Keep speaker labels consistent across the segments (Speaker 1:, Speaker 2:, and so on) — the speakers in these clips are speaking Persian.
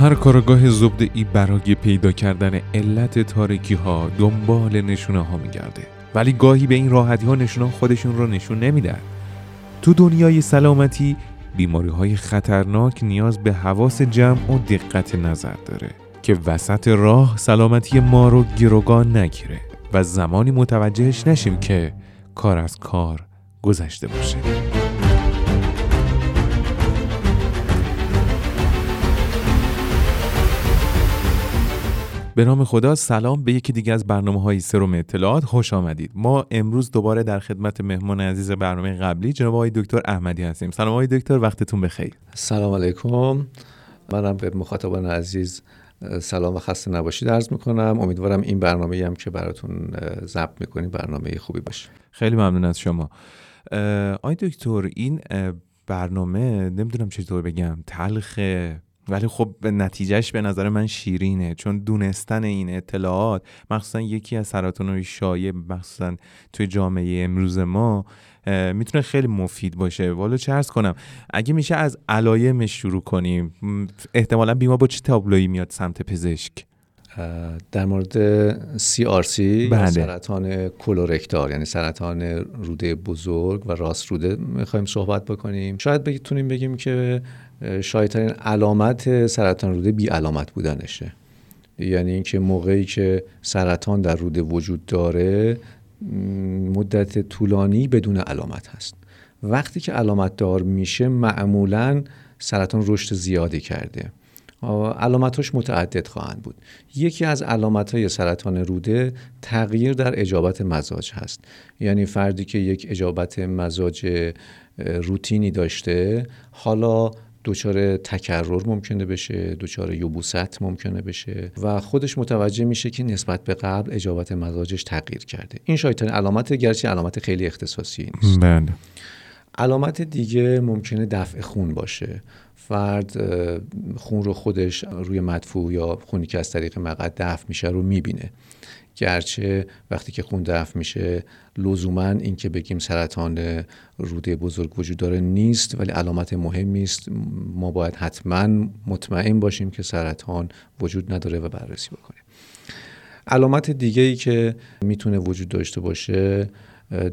Speaker 1: هر کارگاه ای برای پیدا کردن علت تاریکی ها دنبال نشونه ها میگرده. ولی گاهی به این راحتی ها نشونه خودشون رو نشون نمیدن. تو دنیای سلامتی بیماری های خطرناک نیاز به حواس جمع و دقت نظر داره که وسط راه سلامتی ما رو گروگان نگیره و زمانی متوجهش نشیم که کار از کار گذشته باشه. به نام خدا سلام به یکی دیگه از برنامه های سروم اطلاعات. خوش آمدید. ما امروز دوباره در خدمت مهمان عزیز برنامه قبلی جناب آقای دکتر احمدی هستیم. سلام آقای دکتر وقتتون بخیر.
Speaker 2: سلام علیکم. منم به مخاطبان عزیز سلام و خسته نباشید عرض می‌کنم. امیدوارم این برنامه هم که براتون ضبط می‌کنیم برنامه خوبی باشه.
Speaker 1: خیلی ممنون از شما. آقای دکتر این برنامه نمی‌دونم چطور بگم تلخه ولی خب به نتیجهش به نظر من شیرینه چون دونستن این اطلاعات مخصوصا یکی از سرطان شایع مخصوصا توی جامعه امروز ما می‌تونه خیلی مفید باشه. والا چه ارز کنم اگه میشه از علایمش شروع کنیم احتمالا بیما با چه تابلویی میاد سمت پزشک؟
Speaker 2: در مورد CRC بله. سرطان کلورکتار یعنی سرطان روده بزرگ و راست روده می‌خوایم صحبت بکنیم. شاید بتونیم بگیم که شایدترین علامت سرطان روده بی علامت بودنشه. یعنی اینکه موقعی که سرطان در روده وجود داره مدت طولانی بدون علامت هست. وقتی که علامت دار میشه معمولا سرطان رشد زیادی کرده. علامتش متعدد خواهند بود. یکی از علامت های سرطان روده تغییر در اجابت مزاج هست. یعنی فردی که یک اجابت مزاج روتینی داشته حالا دچار تکرر ممکنه بشه دچار یبوست ممکنه بشه و خودش متوجه میشه که نسبت به قبل اجابت مزاجش تغییر کرده. این شایدترین علامت گرچه علامت خیلی اختصاصی نیست.
Speaker 1: بله.
Speaker 2: علامت دیگه ممکنه دفع خون باشه. فرد خون رو خودش روی مدفوع یا خونی که از طریق مقعد دفع میشه رو می‌بینه. گرچه وقتی که خون دفع میشه لزوما اینکه بگیم سرطان روده بزرگ وجود داره نیست ولی علامت مهمی است ما باید حتما مطمئن باشیم که سرطان وجود نداره و بررسی بکنیم. علامت دیگه ای که می‌تونه وجود داشته باشه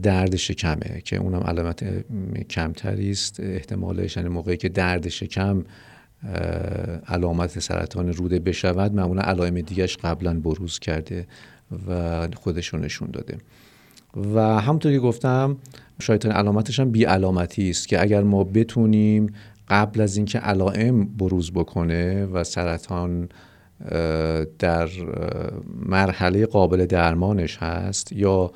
Speaker 2: درد شکمه که اونم علامت کمتری است. احتمالش یعنی موقعی که درد شکم علامت سرطان روده بشود معمولا علائم دیگهش قبلا بروز کرده. و خودش رو نشون داده. و همونطور که گفتم شاید علامتش هم بی علامتی است که اگر ما بتونیم قبل از اینکه علائم بروز بکنه و سرطان در مرحله قابل درمانش هست یا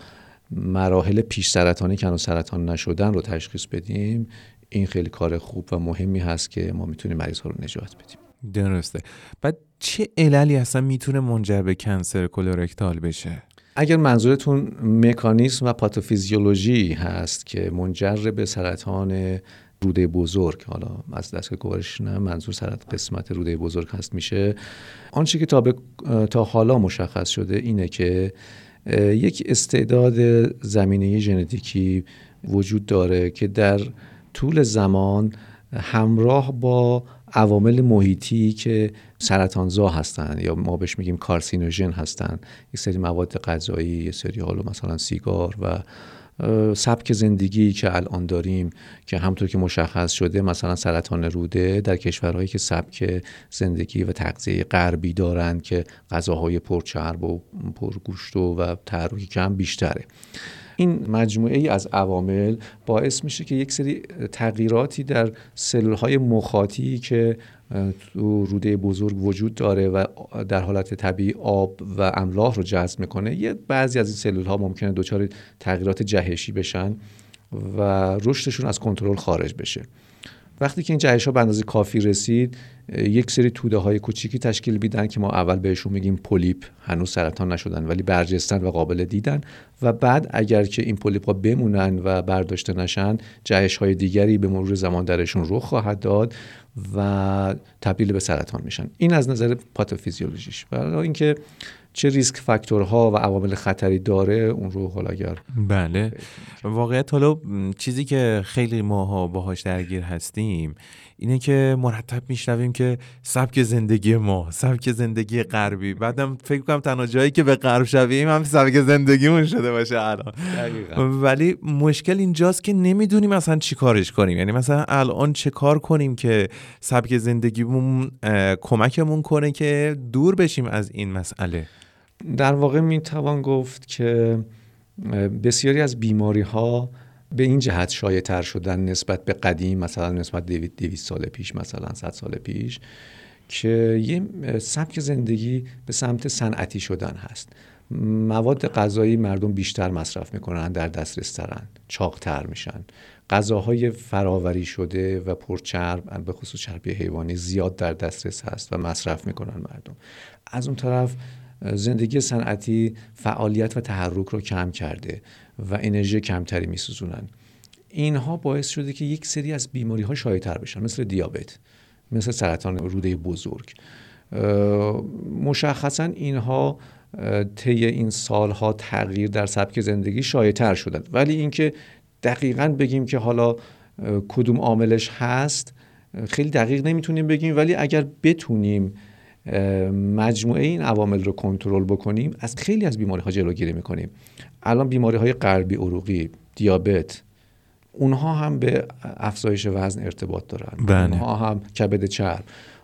Speaker 2: مراحل پیش سرطانی که سرطان نشدن رو تشخیص بدیم این خیلی کار خوب و مهمی هست که ما می‌تونیم مریض ها رو نجات بدیم.
Speaker 1: درسته. بعد چه عللی اصلا می‌تونه منجر به کنسر کلورکتال بشه؟
Speaker 2: اگر منظورتون مکانیسم و پاتوفیزیولوژی هست که منجر به سرطان روده بزرگ حالا از دست گوارش نه منظور سرطان قسمت روده بزرگ هست میشه. آنچه که تا, تا حالا مشخص شده اینه که یک استعداد زمینه ژنتیکی وجود داره که در طول زمان همراه با عوامل محیطی که سرطانزا هستن یا ما بهش میگیم کارسینوژن هستن. یک سری مواد غذایی یه سری حالا مثلا سیگار و سبک زندگی که الان داریم که همطور که مشخص شده مثلا سرطان روده در کشورهایی که سبک زندگی و تغذیه غربی دارند که غذاهای پرچرب و پرگوشت و, و تحرکی کم بیشتره. این مجموعه ای از عوامل باعث میشه که یک سری تغییراتی در سلول های مخاطی که تو روده بزرگ وجود داره و در حالت طبیعی آب و املاح رو جذب می‌کنه یه بعضی از این سلول ها ممکنه دچار تغییرات جهشی بشن و رشدشون از کنترل خارج بشه. وقتی که این جهش ها به اندازه کافی رسید یک سری توده های کوچیکی تشکیل میدن که ما اول بهشون میگیم پولیپ. هنوز سرطان نشدن ولی برجستن و قابل دیدن. و بعد اگر که این پولیپ ها بمونن و برداشته نشن جهش های دیگری به مرور زمان درشون رخ خواهد داد و تبدیل به سرطان میشن. این از نظر پاتوفیزیولوژیش. و اینکه چه ریسک فاکتورها و عوامل خطری داره اون رو حالا اگر
Speaker 1: بله. واقعیت حالا چیزی که خیلی ماها باهاش درگیر هستیم اینه که مرتب میشنویم که سبک زندگی ما سبک زندگی غربی. بعدم فکر کنم تنها جایی که به غرب شویم هم سبک زندگیمون شده باشه الان. ولی مشکل اینجاست که نمی‌دونیم اصلا چی کارش کنیم. یعنی مثلا الان چه کار کنیم که سبک زندگیمون کمکمون کنه که دور بشیم از این مسئله؟
Speaker 2: در واقع می‌توان گفت که بسیاری از بیماری ها به این جهت شایع تر شدن نسبت به قدیم مثلا نسبت دویست سال پیش مثلا صد سال پیش که یه سبک زندگی به سمت صنعتی شدن هست. مواد غذایی مردم بیشتر مصرف می‌کنن در دسترس ترن چاقتر میشن. غذاهای فراوری شده و پرچرب به خصوص چربی حیوانی زیاد در دسترس هست و مصرف می‌کنن مردم. از اون طرف زندگی صنعتی فعالیت و تحرک رو کم کرده و انرژی کمتری میسوزونن. اینها باعث شده که یک سری از بیماری ها شایع بشن مثل دیابت مثل سرطان روده بزرگ. مشخصا اینها طی این سالها تغییر در سبک زندگی شایع تر شدن. ولی اینکه دقیقا بگیم که حالا کدوم عاملش هست خیلی دقیق نمی‌تونیم بگیم. ولی اگر بتونیم مجموعه این عوامل رو کنترل بکنیم از خیلی از بیماری ها جلوگیری می‌کنیم. الان بیماری های قلبی عروقی دیابت اونها هم به افزایش وزن ارتباط دارن. بله. اونها هم کبد چرب.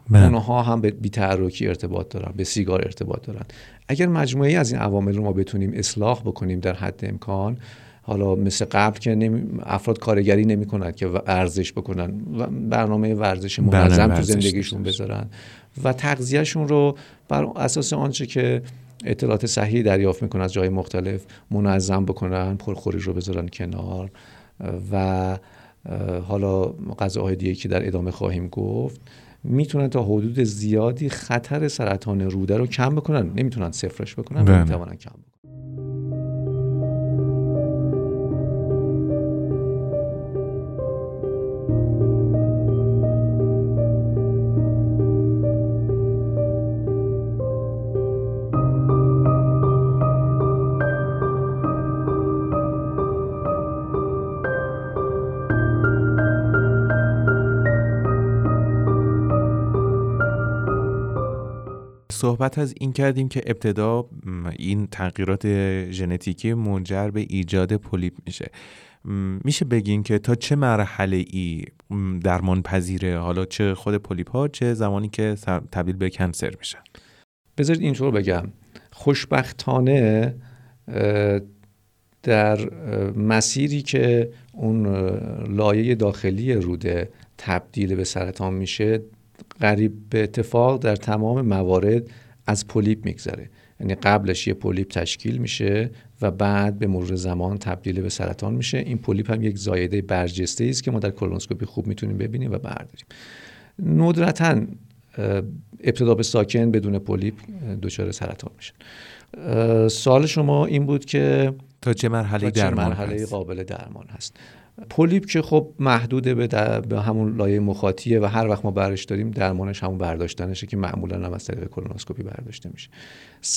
Speaker 2: بله. اونها هم به بیتحرکی ارتباط دارن به سیگار ارتباط دارن. اگر مجموعه از این عوامل رو ما بتونیم اصلاح بکنیم در حد امکان حالا مثل قبل که افراد کارگری نمی‌کنن که ورزش بکنن و برنامه ورزش بله، منظم تو زندگیشون بذارن. و تغذیهشون رو بر اساس آنچه که اطلاعات صحیحی دریافت می‌کنن از جای مختلف منظم بکنن پرخوری رو بذارن کنار و حالا غذاهای دیگه که در ادامه خواهیم گفت می‌تونن تا حدود زیادی خطر سرطان روده رو کم بکنن. نمی‌تونن صفرش بکنن و می‌تونن کم
Speaker 1: صحبت از این کردیم که ابتدا این تغییرات ژنتیکی منجر به ایجاد پولیپ میشه. میشه بگین که تا چه مرحله ای درمان پذیره حالا چه خود پولیپ ها چه زمانی که تبدیل به کنسر میشن؟
Speaker 2: بذارید اینطور بگم. خوشبختانه در مسیری که اون لایه داخلی روده تبدیل به سرطان میشه قریب به اتفاق در تمام موارد از پولیپ میگذره. یعنی قبلش یه پولیپ تشکیل میشه و بعد به مرور زمان تبدیل به سرطان میشه. این پولیپ هم یک زایده برجسته است که ما در کولونوسکوپی خوب می‌تونیم ببینیم و برداریم. ندرتا ابتدا به ساکن بدون پولیپ دچار سرطان میشن. سوال شما این بود که
Speaker 1: تا چه مرحله درمان
Speaker 2: مرحله قابل درمان هست. پولیپ که خب محدوده به, به همون لایه مخاطیه و هر وقت ما برش داریم درمانش همون برداشتنشه که معمولا هم از طریق کولونوسکوپی برداشته میشه.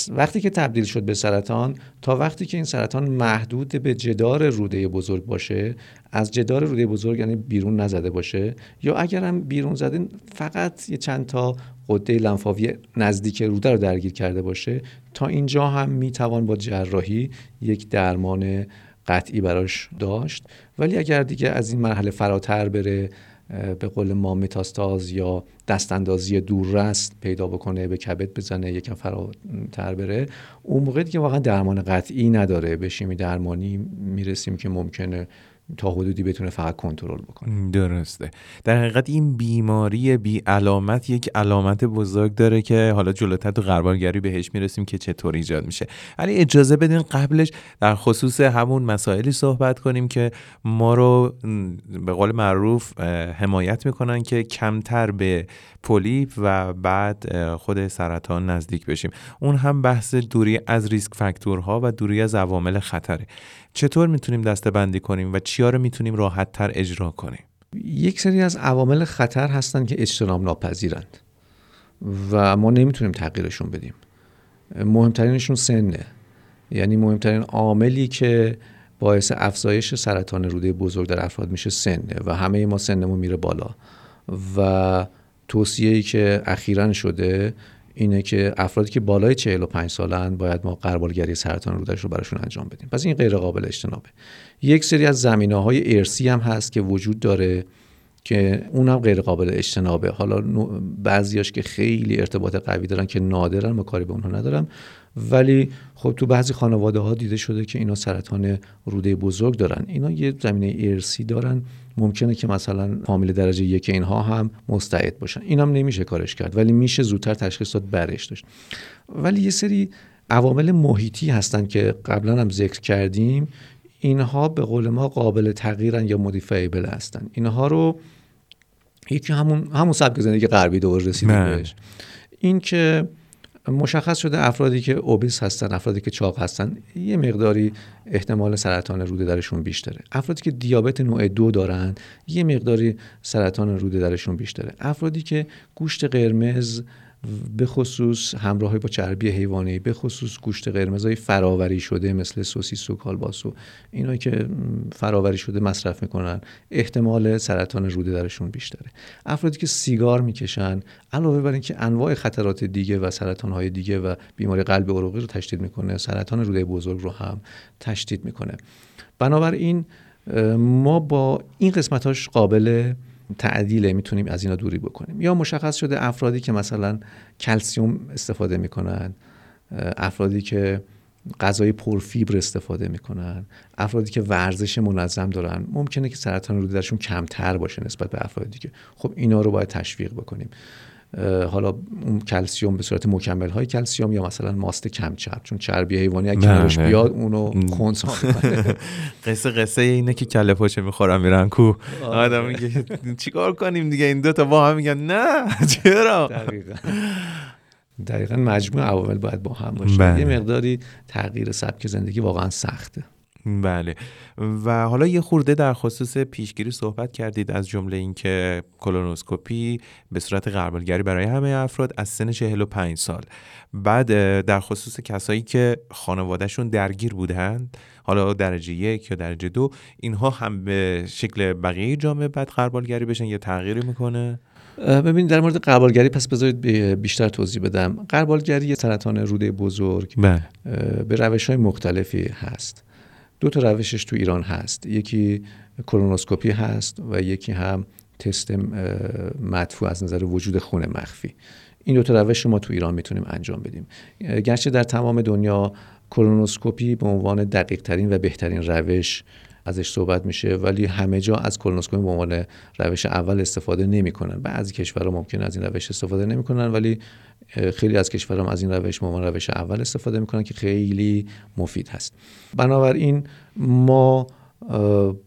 Speaker 2: وقتی که تبدیل شد به سرطان تا وقتی که این سرطان محدود به جدار روده بزرگ باشه از جدار روده بزرگ یعنی بیرون نزده باشه یا اگر هم بیرون زده فقط یه چند تا قده لنفاوی نزدیک روده رو درگیر کرده باشه تا اینجا هم می‌توان با جراحی یک درمان قطعی براش داشت. ولی اگر دیگه از این مرحله فراتر بره به قول ما متاستاز یا دستاندازی دوررس پیدا بکنه به کبد بزنه یکم فراتر بره اون موقع دیگه واقعا درمان قطعی نداره. به شیمی درمانی می‌رسیم که ممکنه تا حدودی بتونه فقط کنترل بکنه.
Speaker 1: درسته. در حقیقت این بیماری بی علامت یک علامت بزرگ داره که حالا جلوتر تو غربالگری بهش می‌رسیم که چطور ایجاد میشه. ولی اجازه بدین قبلش در خصوص همون مسائلی صحبت کنیم که ما رو به قول معروف حمایت می‌کنن که کمتر به پولیپ و بعد خود سرطان نزدیک بشیم. اون هم بحث دوری از ریسک فاکتورها و دوری از عوامل خطره. چطور می‌تونیم دسته بندی کنیم و چیا رو می‌تونیم راحت تر اجرا کنیم.
Speaker 2: یک سری از عوامل خطر هستند که اجتناب ناپذیرند و ما نمی‌تونیم تغییرشون بدیم. مهمترینشون سنه. یعنی مهمترین عاملی که باعث افزایش سرطان روده بزرگ در افراد میشه سنه و همه ما سنمون میره بالا. و توصیه ای که اخیرا شده اینه که افرادی که بالای 45 سالن باید ما قربالگری سرطان رودش رو براشون انجام بدیم. پس این غیر قابل اجتنابه. یک سری از زمینه های ارسی هم هست که وجود داره. که اونم غیر قابل اجتنابه. حالا بعضیاش که خیلی ارتباط قوی دارن که نادرن ما کاری به اونها ندارم. ولی خب تو بعضی خانواده ها دیده شده که اینا سرطان روده بزرگ دارن. اینا یه زمینه ارسی دارن. ممکنه که مثلا فامیل درجه یک اینها هم مستعد باشن. اینم نمیشه کارش کرد ولی میشه زودتر تشخیص داد برش داشت. ولی یه سری عوامل محیطی هستن که قبلا هم ذکر کردیم. اینها به قول ما قابل تغییرن یا مودیفیبل هستن. اینها رو یکی همون همون سبک زندگی غربی دور رسیدیم
Speaker 1: بله.
Speaker 2: بهش. این که مشخص شده افرادی که اوبیس هستن افرادی که چاق هستن یه مقداری احتمال سرطان روده درشون بیشتره. افرادی که دیابت نوع دو دارن یه مقداری سرطان روده درشون بیشتره. افرادی که گوشت قرمز به خصوص همراه با چربی حیوانی به خصوص گوشت قرمزای فراوری شده مثل سوسیس و کالباس و اینایی که فراوری شده مصرف می‌کنن احتمال سرطان روده درشون بیشتره. افرادی که سیگار می‌کشن علاوه بر اینکه انواع خطرات دیگه و سرطان های دیگه و بیماری قلب عروقی رو تشدید می‌کنه سرطان روده بزرگ رو هم تشدید می‌کنه. بنابراین ما با این قسمتاش قابل تعدیله می‌تونیم از اینا دوری بکنیم. یا مشخص شده افرادی که مثلا کلسیوم استفاده می‌کنن افرادی که غذای پرفیبر استفاده می‌کنن افرادی که ورزش منظم دارن. ممکنه که سرطان روده درشون کمتر باشه نسبت به افرادی که. خب اینا رو باید تشویق بکنیم. حالا اون کلسیوم به صورت مکمل های کلسیوم یا مثلا ماست کم چرب چون چربی حیوانی اگه کنارش بیاد اونو خونسا
Speaker 1: قصه قصه اینه که کله پاچه می‌خورم میرن کو. آدم میگه چیکار کنیم دیگه؟ این دو تا با هم میگن نه. چرا؟
Speaker 2: دقیقا. دقیقا مجموع عوامل باید با هم باشه. بله. یه مقداری تغییر سبک زندگی واقعا سخته.
Speaker 1: بله. و حالا یه خورده در خصوص پیشگیری صحبت کردید از جمله اینکه کولونوسکوپی به صورت قربالگری برای همه افراد از سن 45 سال. بعد در خصوص کسایی که خانوادهشون درگیر بودند حالا درجه یک یا درجه دو اینها هم به شکل بقیه جامعه بعد قربالگری بشن یا تغییری می‌کنه؟
Speaker 2: ببین در مورد قربالگری پس بذارید بیشتر توضیح بدم. قربالگری سرطان روده بزرگ.
Speaker 1: بله.
Speaker 2: به روش های مختلفی هست. دو تا روشش تو ایران هست. یکی کولونوسکوپی هست و یکی هم تست مدفوع از نظر وجود خون مخفی. این دو تا روش ما تو ایران می‌تونیم انجام بدیم. گرچه در تمام دنیا کولونوسکوپی به عنوان دقیق ترین و بهترین روش ازش صحبت میشه ولی همه جا از کولونوسکوپی به عنوان روش اول استفاده نمی‌کنن. بعضی کشورها ممکن از این روش استفاده نمی‌کنن ولی خیلی از کشورها از این روش به عنوان روش اول استفاده می‌کنن که خیلی مفید هست. بنابراین ما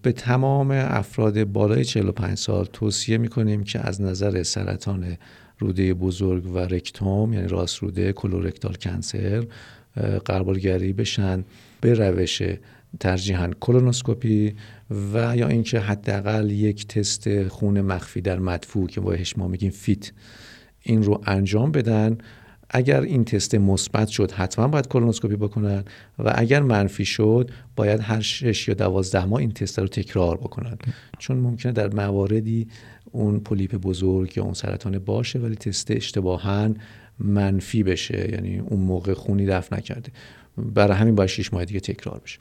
Speaker 2: به تمام افراد بالای 45 سال توصیه می‌کنیم که از نظر سرطان روده بزرگ و رکتوم یعنی راست روده کلورکتال کنسر قربالگری بشن به روش ترجیحاً کولونوسکوپی و یا اینکه حداقل یک تست خون مخفی در مدفوع که بهش ما میگیم FIT این رو انجام بدن. اگر این تست مثبت شد حتما باید کولونوسکوپی بکنن و اگر منفی شد باید هر شش یا دوازده ماه این تست رو تکرار بکنن. چون ممکنه در مواردی اون پولیپ بزرگ یا اون سرطان باشه ولی تست اشتباها منفی بشه. یعنی اون موقع خونی دفع نکرده. برای همین باید شش ماه دیگه تکرار بشه.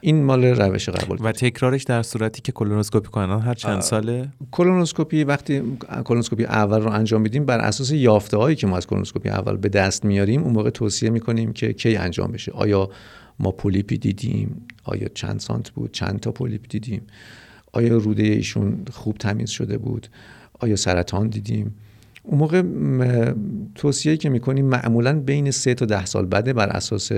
Speaker 2: این مال روش قبول
Speaker 1: و تکرارش در صورتی که کولونوسکوپی کنن هر چند ساله؟
Speaker 2: کولونوسکوپی وقتی کولونوسکوپی اول رو انجام میدیم بر اساس یافته هایی که ما از کولونوسکوپی اول به دست میاریم اون موقع توصیه می‌کنیم که کی انجام بشه. آیا ما پولیپی دیدیم؟ آیا چند سانت بود؟ چند تا پولیپ دیدیم؟ آیا روده ایشون خوب تمیز شده بود؟ آیا سرطان دیدیم؟ اون موقع توصیه که می‌کنیم معمولا بین سه تا ده سال بعده بر اساس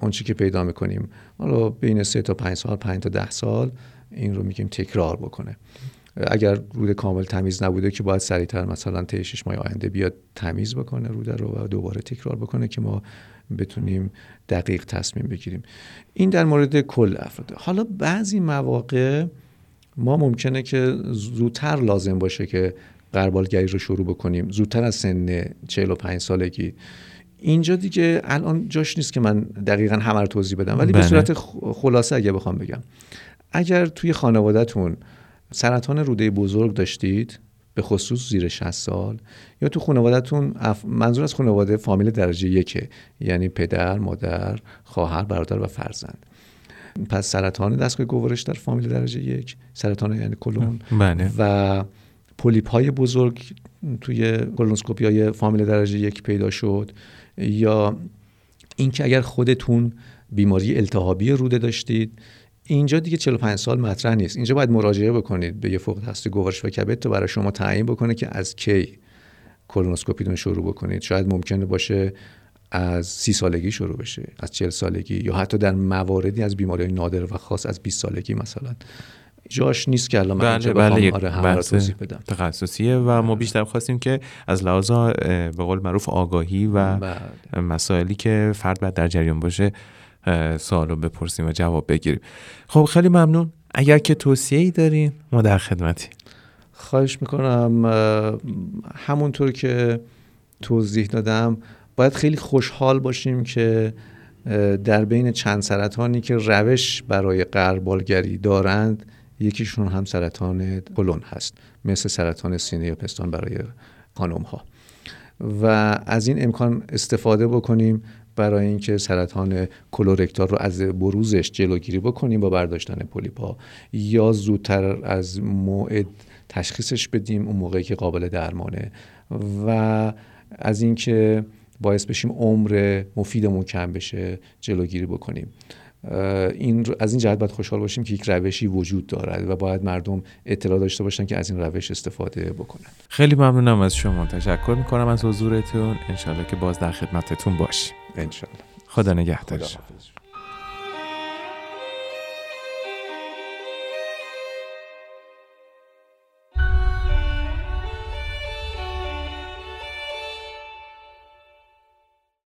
Speaker 2: آنچه که پیدا می‌کنیم. حالا بین سه تا پنج سال پنج تا ده سال این رو میگیم تکرار بکنه. اگر روده کامل تمیز نبوده که باید سریعتر مثلا طی شش ماه آینده بیاد تمیز بکنه روده رو و دوباره تکرار بکنه که ما بتونیم دقیق تصمیم بگیریم. این در مورد کل افراد. حالا بعضی مواقع ما ممکنه که زودتر لازم باشه که قربالگری رو شروع بکنیم. زودتر از سن 45 سالگی. اینجا دیگه الان جاش نیست که من دقیقا همه رو توضیح بدم ولی به بله. صورت خلاصه اگه بخوام بگم. اگر توی خانوادهتون سرطان روده بزرگ داشتید به خصوص زیر 60 سال یا تو خانوادهتون منظور از خانواده فامیل درجه یکه یعنی پدر مادر خواهر برادر و فرزند. پس سرطان دستگاه گوارش در فامیل درجه یک سرطان یعنی کلون.
Speaker 1: بله.
Speaker 2: و پولیپ های بزرگ توی کولونسکوپی های فامیل درجه یک پیدا شد یا اینکه اگر خودتون بیماری التهابی روده داشتید اینجا دیگه 45 سال مطرح نیست. اینجا باید مراجعه بکنید به یه فوق تخصصی گوارش و کبد تا برای شما تعیین بکنه که از کی کولونوسکوپیتون شروع بکنید. شاید ممکنه باشه از سی سالگی شروع بشه از چل سالگی یا حتی در مواردی از بیماری نادر و خاص از 20 سالگی مثلا. جاش نیست که الان من
Speaker 1: بله بله
Speaker 2: آره همه توضیح بدم.
Speaker 1: تخصصیه و ما بیشتر خواستیم که از لحاظ به قول معروف آگاهی و بله. مسائلی که فرد باید در جریان باشه سوال رو بپرسیم و جواب بگیریم. خب خیلی ممنون. اگر که توصیه ای دارین ما در خدمتی
Speaker 2: خواهش می‌کنم همونطور که توضیح دادم باید خیلی خوشحال باشیم که در بین چند سرطانی که روش برای قربالگری دارند یکیشون هم سرطان کلون هست مثل سرطان سینه یا پستان برای خانم ها و از این امکان استفاده بکنیم برای اینکه سرطان کلورکتار رو از بروزش جلوگیری بکنیم با برداشتن پولیپا یا زودتر از موعد تشخیصش بدیم اون موقعی که قابل درمانه. و از اینکه باعث بشیم عمر مفیدمون کم بشه جلوگیری بکنیم. این از این جهت باید خوشحال باشیم که یک روشی وجود دارد و باید مردم اطلاع داشته باشن که از این روش استفاده بکنن.
Speaker 1: خیلی ممنونم از شما. تشکر می‌کنم از حضورتون. انشالله که باز در خدمتتون باشیم.
Speaker 2: انشالله.
Speaker 1: خدا نگهدارش